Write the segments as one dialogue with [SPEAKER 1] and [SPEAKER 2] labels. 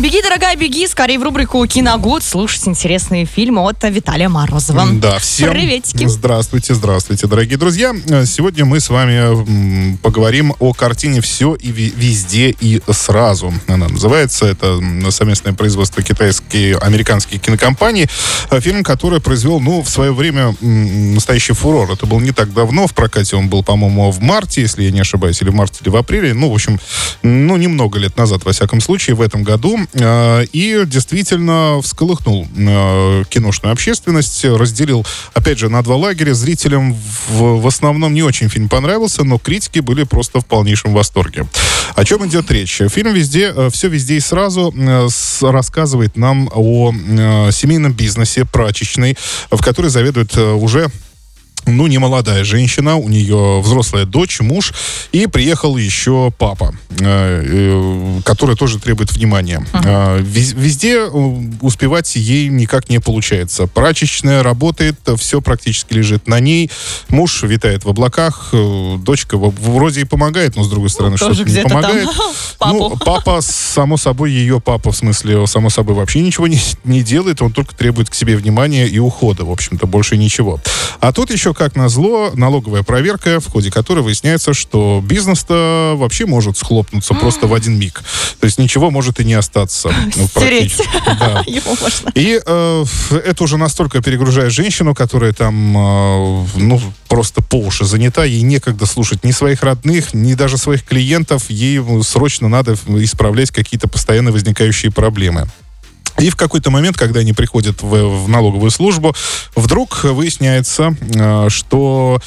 [SPEAKER 1] Беги, дорогая, беги, скорее в рубрику «Киногуд» слушать интересные фильмы от Виталия Морозова.
[SPEAKER 2] Да, всем
[SPEAKER 1] Приветики.
[SPEAKER 2] здравствуйте, здравствуйте, дорогие друзья. Сегодня мы с вами поговорим о картине «Все и везде и сразу». Она называется, это совместное производство китайской американские кинокомпании. Э, Фильм, который произвел, ну, в свое время настоящий фурор. Это был не так давно в прокате, он был, по-моему, в марте, если я не ошибаюсь, или в марте, или в апреле. Ну, в общем, ну, немного лет назад, во всяком случае, в этом году. Э, И действительно всколыхнул э, киношную общественность, разделил, опять же, на два лагеря. Зрителям в, в основном не очень фильм понравился, но критики были просто в полнейшем восторге. О чем идет речь? Фильм везде, все везде и сразу э, рассказывает нам о э, семейном бизнесе прачечной, в которой заведует э, уже ну, не молодая женщина, у нее взрослая дочь, муж, и приехал еще папа, э, э, который тоже требует внимания. Э, вез- Везде э, успевать ей никак не получается. Прачечная работает, все практически лежит на ней. Муж витает в облаках, дочка вроде и помогает, но с другой стороны
[SPEAKER 1] Тоже
[SPEAKER 2] что-то не
[SPEAKER 1] где-то там
[SPEAKER 2] помогает. Ну, папа, само собой, ее папа, в смысле, само собой, вообще ничего не, не делает, он только требует к себе внимания и ухода, в общем-то, больше ничего. А тут еще, как назло, налоговая проверка, в ходе которой выясняется, что бизнес-то вообще может схлопнуться просто в один миг. То есть ничего может и не остаться. ну,
[SPEAKER 1] Стереть.
[SPEAKER 2] Да.
[SPEAKER 1] Его можно.
[SPEAKER 2] И э, это уже настолько перегружает женщину, которая там, э, ну, просто по уши занята, ей некогда слушать ни своих родных, ни даже своих клиентов, ей срочно надо исправлять какие-то постоянно возникающие проблемы. И в какой-то момент, когда они приходят в, в налоговую службу, вдруг выясняется, э, что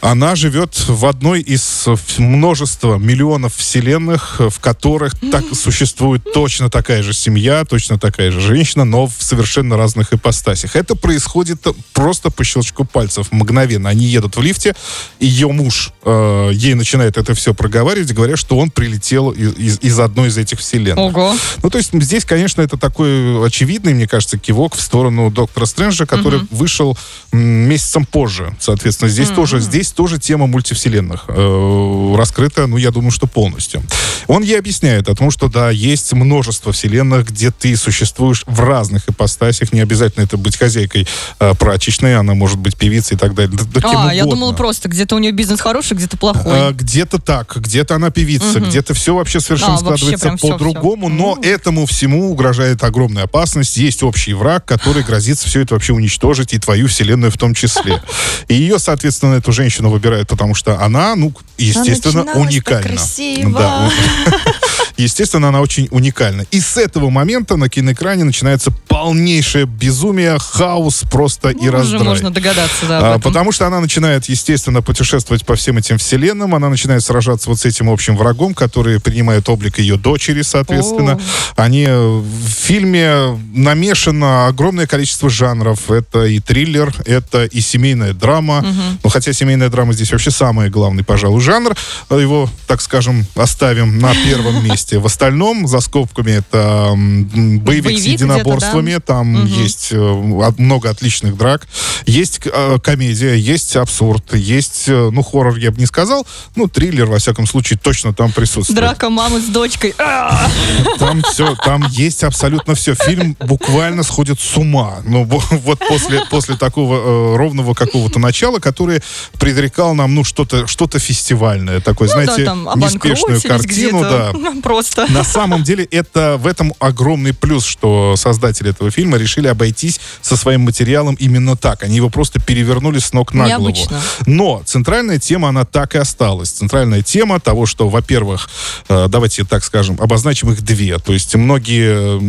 [SPEAKER 2] она живет в одной из множества миллионов вселенных, в которых так существует точно такая же семья, точно такая же женщина, но в совершенно разных ипостасях. Это происходит просто по щелчку пальцев, мгновенно. Они едут в лифте, ее муж э, ей начинает это все проговаривать, говоря, что он прилетел из, из- из одной из этих вселенных.
[SPEAKER 1] Ого.
[SPEAKER 2] Ну, то есть здесь, конечно, это такой очевидный, мне кажется, кивок в сторону доктора Стрэнджа, который вышел м, месяцем позже. Соответственно, здесь тоже, здесь тоже тема мультивселенных э, раскрыта, ну, я думаю, что полностью. Он ей объясняет о том, что, да, есть множество вселенных, где ты существуешь в разных ипостасях. Не обязательно это быть хозяйкой э, прачечной, она может быть певицей и так далее. Да- да
[SPEAKER 1] А, я
[SPEAKER 2] угодно.
[SPEAKER 1] думала просто, где-то у нее бизнес хороший, где-то
[SPEAKER 2] А,
[SPEAKER 1] плохой.
[SPEAKER 2] где-то так, где-то она певица, где-то все вообще совершенно
[SPEAKER 1] А,
[SPEAKER 2] складывается по-другому, но этому всему угрожает огромная опасность. Есть общий враг, который грозит все это вообще уничтожить, и твою вселенную в том числе. И ее, соответственно, эту женщину выбирают, потому что она, ну, естественно,
[SPEAKER 1] так
[SPEAKER 2] уникальна. Да, Естественно, она очень уникальна. И с этого момента на киноэкране начинается полнейшее безумие, хаос просто и
[SPEAKER 1] Ну, Уже
[SPEAKER 2] раздрай.
[SPEAKER 1] можно догадаться, да,
[SPEAKER 2] А, потому что она начинает, естественно, путешествовать по всем этим вселенным, она начинает сражаться вот с этим общим врагом, который принимает облик ее дочери, соответственно. Они э, в фильме намешано огромное количество жанров. Это и триллер, это и семейная драма. Ну, хотя семейная драма здесь вообще самый главный, пожалуй, жанр. Его, так скажем, оставим на первом месте. В остальном, за скобками, это боевик,
[SPEAKER 1] Боевик
[SPEAKER 2] с единоборствами. Там есть э, много отличных драк. Есть э, комедия, есть абсурд, есть, э, ну, хоррор я бы не сказал, ну, триллер, во всяком случае, точно там присутствует.
[SPEAKER 1] Драка мамы с дочкой.
[SPEAKER 2] Там все, там есть абсолютно все. Фильм буквально сходит с ума. Ну, во- вот после, после такого э, ровного какого-то начала, которое предрекал нам, ну, что-то что фестивальное, такое,
[SPEAKER 1] Ну да,
[SPEAKER 2] знаете,
[SPEAKER 1] там
[SPEAKER 2] неспешную картину, да.
[SPEAKER 1] где-то. Просто.
[SPEAKER 2] На самом деле это в этом огромный плюс, что создатели этого фильма решили обойтись со своим материалом именно так. Они его просто перевернули с ног на голову.
[SPEAKER 1] Необычно.
[SPEAKER 2] Но центральная тема, она так и осталась. Центральная тема того, что, во-первых, э, давайте так скажем, обозначим их две. То есть многие,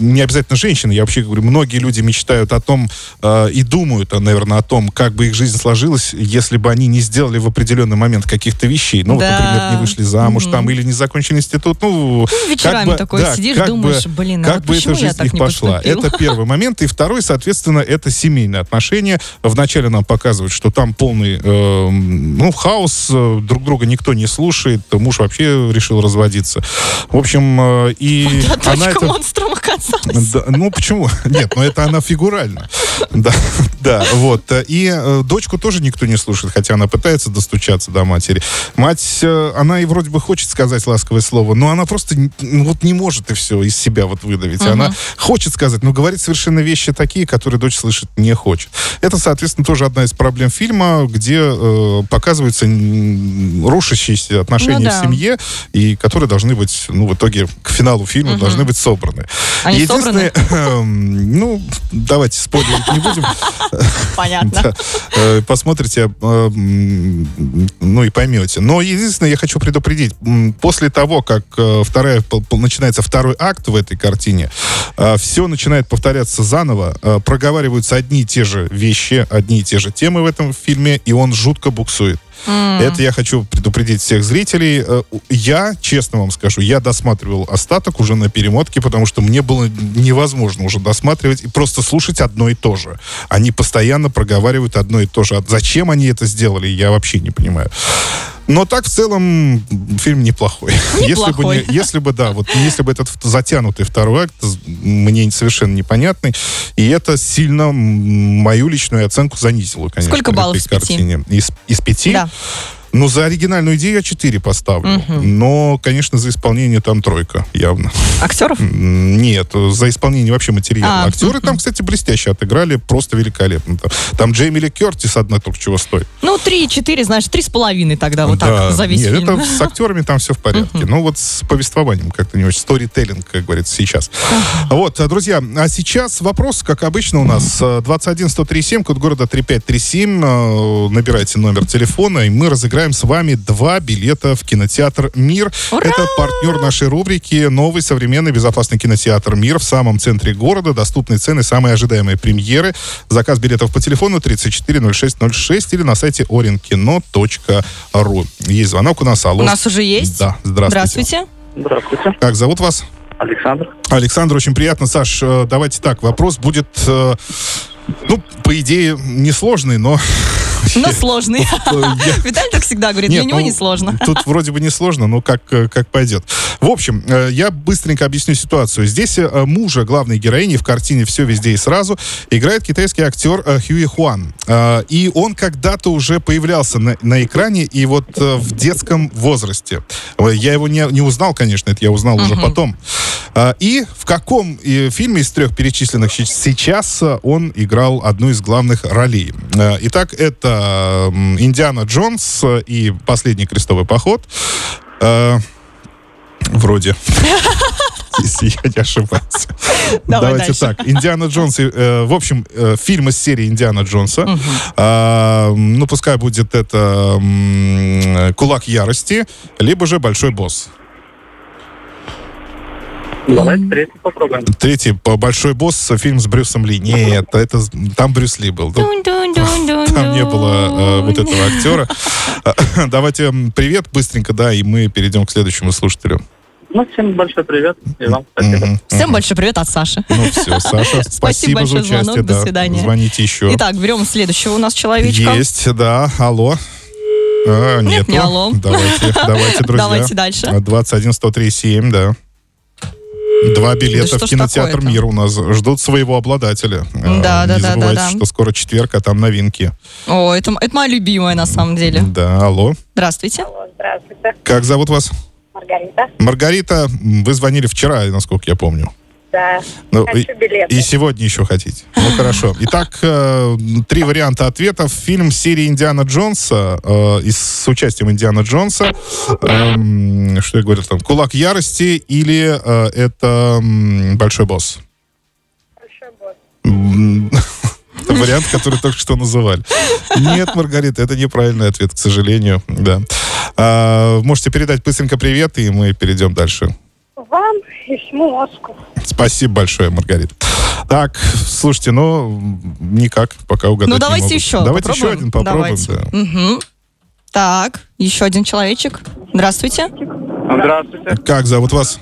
[SPEAKER 2] не обязательно женщины, я вообще говорю, многие люди мечтают о том э, и думают, а, наверное, о том, как бы их жизнь сложилась, если бы они не сделали в определенный момент каких-то вещей. Ну, вот,
[SPEAKER 1] Да.
[SPEAKER 2] например, не вышли замуж там или не закончили институт. Ну,
[SPEAKER 1] вечерами
[SPEAKER 2] как бы,
[SPEAKER 1] такой
[SPEAKER 2] да,
[SPEAKER 1] сидишь,
[SPEAKER 2] как
[SPEAKER 1] думаешь,
[SPEAKER 2] бы,
[SPEAKER 1] блин, а
[SPEAKER 2] как
[SPEAKER 1] вот
[SPEAKER 2] бы эта жизнь их пошла.
[SPEAKER 1] поступил?
[SPEAKER 2] Это первый момент. И второй, соответственно, это семейные отношения. Вначале нам показывают, что там полный э, ну, хаос, э, друг друга никто не слушает, муж вообще решил разводиться. В общем, э, и
[SPEAKER 1] А
[SPEAKER 2] она
[SPEAKER 1] дочка
[SPEAKER 2] это...
[SPEAKER 1] монстром оказалось.
[SPEAKER 2] Да, ну почему? Нет, ну это она фигурально. Да, да, вот. И э, дочку тоже никто не слушает, хотя она пытается достучаться до матери. Мать, э, она и вроде бы хочет сказать ласковое слово, но она просто ну, вот не может и все из себя вот выдавить. Она хочет сказать, но говорит совершенно вещи такие, которые дочь слышать не хочет. Это, соответственно, тоже одна из проблем фильма, где э, показываются рушащиеся отношения
[SPEAKER 1] Ну да.
[SPEAKER 2] в семье, и которые должны быть, ну, в итоге, к финалу фильма должны быть собраны.
[SPEAKER 1] Они
[SPEAKER 2] Единственное, эм, ну, давайте спойлерить не будем.
[SPEAKER 1] Понятно.
[SPEAKER 2] Э, Посмотрите, э, ну и поймете. Но единственное, я хочу предупредить. После того, как э, вторая, начинается второй акт в этой картине, все начинает повторяться заново, проговариваются одни и те же вещи, одни и те же темы в этом фильме, и он жутко буксует. Это я хочу предупредить всех зрителей. Э, Я, честно вам скажу, я досматривал остаток уже на перемотке, потому что мне было невозможно уже досматривать и просто слушать одно и то же. Они постоянно проговаривают одно и то же. А Зачем они это сделали, я вообще не понимаю. Но так в целом фильм неплохой. Если бы,
[SPEAKER 1] Неплохой.
[SPEAKER 2] не- если бы, да, вот если бы этот затянутый второй акт мне совершенно непонятный, и это сильно мою личную оценку занизило, конечно.
[SPEAKER 1] Сколько баллов из пяти?
[SPEAKER 2] картине. Из, из пяти?
[SPEAKER 1] Да.
[SPEAKER 2] Ну, за оригинальную идею я 4 поставлю. Но, конечно, за исполнение там тройка, явно.
[SPEAKER 1] Актеров?
[SPEAKER 2] Нет, за исполнение вообще материала.
[SPEAKER 1] А,
[SPEAKER 2] Актеры там, кстати, блестяще отыграли, просто великолепно. Там, там Джейми Ли Кертис одна только чего стоит.
[SPEAKER 1] Ну, три-четыре, знаешь, три с половиной тогда вот
[SPEAKER 2] Да.
[SPEAKER 1] так за весь
[SPEAKER 2] Нет,
[SPEAKER 1] фильм.
[SPEAKER 2] это с актерами там все в порядке. Ну, вот с повествованием как-то не очень. Сторителлинг, как говорится, сейчас. Вот, а, друзья, а сейчас вопрос, как обычно у нас, э, 21-103-7, код города 3537. э, Набирайте номер телефона, и мы разыграем с вами два билета в кинотеатр «Мир».
[SPEAKER 1] Ура!
[SPEAKER 2] Это партнер нашей рубрики «Новый современный безопасный кинотеатр «Мир» в самом центре города. Доступные цены, самые ожидаемые премьеры. Заказ билетов по телефону 340606 или на сайте orinkino.ru. Есть звонок у нас. Алло.
[SPEAKER 1] У нас уже есть?
[SPEAKER 2] Да, здравствуйте.
[SPEAKER 1] Здравствуйте.
[SPEAKER 3] Здравствуйте,
[SPEAKER 2] Как зовут вас?
[SPEAKER 3] Александр.
[SPEAKER 2] Александр, очень приятно. Саш, э, давайте так, вопрос будет, э, ну, по идее, несложный, но...
[SPEAKER 1] Но сложный. Виталий так всегда говорит, для него
[SPEAKER 2] ну,
[SPEAKER 1] не сложно.
[SPEAKER 2] Тут вроде бы не сложно, но как, э, как пойдет. В общем, э, я быстренько объясню ситуацию. Здесь э, мужа главной героини в картине «Все везде и сразу» играет китайский актер Хьюи Хуан. И он когда-то уже появлялся на, на экране, и вот в детском возрасте. Я его не, не узнал, конечно, это я узнал уже потом. И в каком фильме из трех перечисленных сейчас он играл одну из главных ролей? Э, Итак, это Индиана Джонс э, и Последний крестовый поход. Э, Вроде. Если я не ошибаюсь.
[SPEAKER 1] Давай
[SPEAKER 2] Давайте
[SPEAKER 1] дальше.
[SPEAKER 2] так. Индиана Джонс. э, в общем, э, фильм из серии Индиана Джонса. А, ну, пускай будет это м, Кулак ярости, либо же Большой босс.
[SPEAKER 3] Давайте третий попробуем.
[SPEAKER 2] Третий по- Большой босс фильм с Брюсом Ли. Нет, это там Брюс Ли был. Там не было э, вот этого актера. А, Давайте привет быстренько, да, и мы перейдем к следующему слушателю.
[SPEAKER 3] Ну, всем большой привет. И вам спасибо.
[SPEAKER 1] Всем
[SPEAKER 2] мгм.
[SPEAKER 1] большой привет от Саши.
[SPEAKER 2] Ну все, Саша, спасибо за
[SPEAKER 1] большое,
[SPEAKER 2] участие.
[SPEAKER 1] звонок, до
[SPEAKER 2] да.
[SPEAKER 1] свидания.
[SPEAKER 2] Звоните еще.
[SPEAKER 1] Итак, берем следующего у нас человечка.
[SPEAKER 2] Есть, да. Алло. А,
[SPEAKER 1] Нет,
[SPEAKER 2] нету.
[SPEAKER 1] не алло.
[SPEAKER 2] Давайте, давайте, друзья.
[SPEAKER 1] Давайте дальше.
[SPEAKER 2] 21 103 7, да. Два билета
[SPEAKER 1] что
[SPEAKER 2] в кинотеатр
[SPEAKER 1] такое-то?
[SPEAKER 2] «Мир» у нас ждут своего обладателя. А,
[SPEAKER 1] Да, да,
[SPEAKER 2] Не
[SPEAKER 1] да,
[SPEAKER 2] забывайте,
[SPEAKER 1] да, да.
[SPEAKER 2] что скоро четверг, а там новинки.
[SPEAKER 1] О, это, это моя любимая на самом деле.
[SPEAKER 2] Да, алло.
[SPEAKER 1] Здравствуйте.
[SPEAKER 4] Здравствуйте,
[SPEAKER 2] Как зовут вас?
[SPEAKER 4] Маргарита.
[SPEAKER 2] Маргарита, вы звонили вчера, насколько я помню.
[SPEAKER 4] Да,
[SPEAKER 2] Ну,
[SPEAKER 4] хочу
[SPEAKER 2] и-
[SPEAKER 4] билеты.
[SPEAKER 2] И сегодня еще хотите. Ну, хорошо. Итак, э, три варианта ответов. Фильм серии Индиана Джонса э, и с участием Индиана Джонса. Эм, что я говорил там? Кулак ярости или э, это Большой босс?
[SPEAKER 4] Большой босс.
[SPEAKER 2] Вариант, который только что называли. Нет, Маргарита, это неправильный ответ, к сожалению. Да. А, можете передать быстренько привет, и мы перейдем дальше.
[SPEAKER 4] Вам и всему мозгу.
[SPEAKER 2] Спасибо большое, Маргарита. Так, слушайте, ну, никак, пока угадать
[SPEAKER 1] Ну,
[SPEAKER 2] не
[SPEAKER 1] давайте
[SPEAKER 2] могут.
[SPEAKER 1] еще.
[SPEAKER 2] Давайте еще
[SPEAKER 1] попробуем.
[SPEAKER 2] один попробуем.
[SPEAKER 1] Давайте.
[SPEAKER 2] да.
[SPEAKER 1] Мгм. Так, еще один человечек. Здравствуйте.
[SPEAKER 3] Здравствуйте,
[SPEAKER 2] Как зовут вас?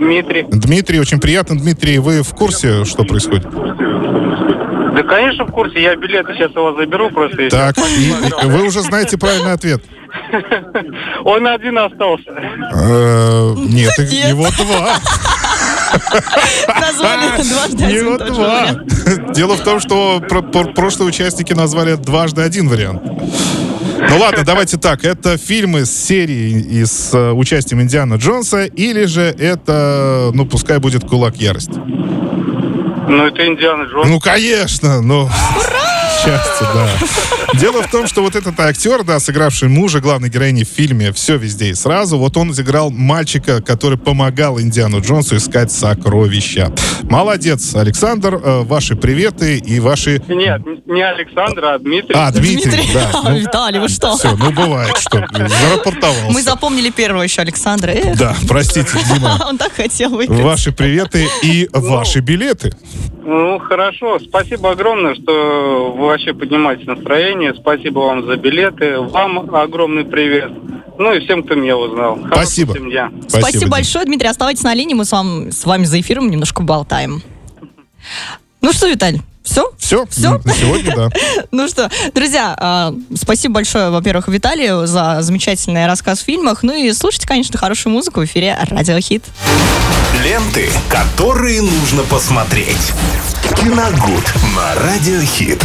[SPEAKER 3] Дмитрий.
[SPEAKER 2] Дмитрий, очень приятно. Дмитрий, вы в курсе, что происходит?
[SPEAKER 3] Да, конечно, в курсе. Я билеты сейчас его заберу просто.
[SPEAKER 2] Так, и, и вы уже знаете правильный ответ.
[SPEAKER 3] Он один остался.
[SPEAKER 2] Э, нет, его два.
[SPEAKER 1] Назвали дважды один же
[SPEAKER 2] два. Дело в том, что про- про- прошлые участники назвали дважды один вариант. Ну ладно, давайте так. Это фильмы с серии и с э, участием Индиана Джонса, или же это, ну, пускай будет «Кулак ярости».
[SPEAKER 3] Ну, это Индиана Джонс.
[SPEAKER 2] Ну, конечно, но... Счастье, да. Дело в том, что вот этот актер, да, сыгравший мужа главной героини в фильме «Все везде и сразу», вот он сыграл мальчика, который помогал Индиану Джонсу искать сокровища. Молодец, Александр. Э, Ваши приветы и ваши...
[SPEAKER 3] Нет, не Александр, а Дмитрий.
[SPEAKER 2] А, Дмитрий,
[SPEAKER 1] Дмитрий.
[SPEAKER 2] да. Ну,
[SPEAKER 1] Виталий, вы что?
[SPEAKER 2] Все, ну бывает, что зарапортовался.
[SPEAKER 1] Мы запомнили первого еще Александра. Эх,
[SPEAKER 2] Да, простите, Дима.
[SPEAKER 1] Он так хотел выйти.
[SPEAKER 2] Ваши приветы и ваши билеты.
[SPEAKER 3] Ну, хорошо. Спасибо огромное, что вы вообще поднимаете настроение. Спасибо вам за билеты. Вам огромный привет. Ну и всем, кто меня узнал.
[SPEAKER 2] Спасибо.
[SPEAKER 3] всем дня.
[SPEAKER 1] Спасибо,
[SPEAKER 2] Дим.
[SPEAKER 1] большое, Дмитрий. Оставайтесь на линии, мы с, вам, с вами за эфиром немножко болтаем. Ну что, Виталь, все?
[SPEAKER 2] Все,
[SPEAKER 1] Всё?
[SPEAKER 2] на сегодня, да.
[SPEAKER 1] Ну что, друзья, а, спасибо большое, во-первых, Виталию за замечательный рассказ в фильмах. Ну и слушайте, конечно, хорошую музыку в эфире Радио Хит.
[SPEAKER 5] Ленты, которые нужно посмотреть. Киногуд на Радиохит.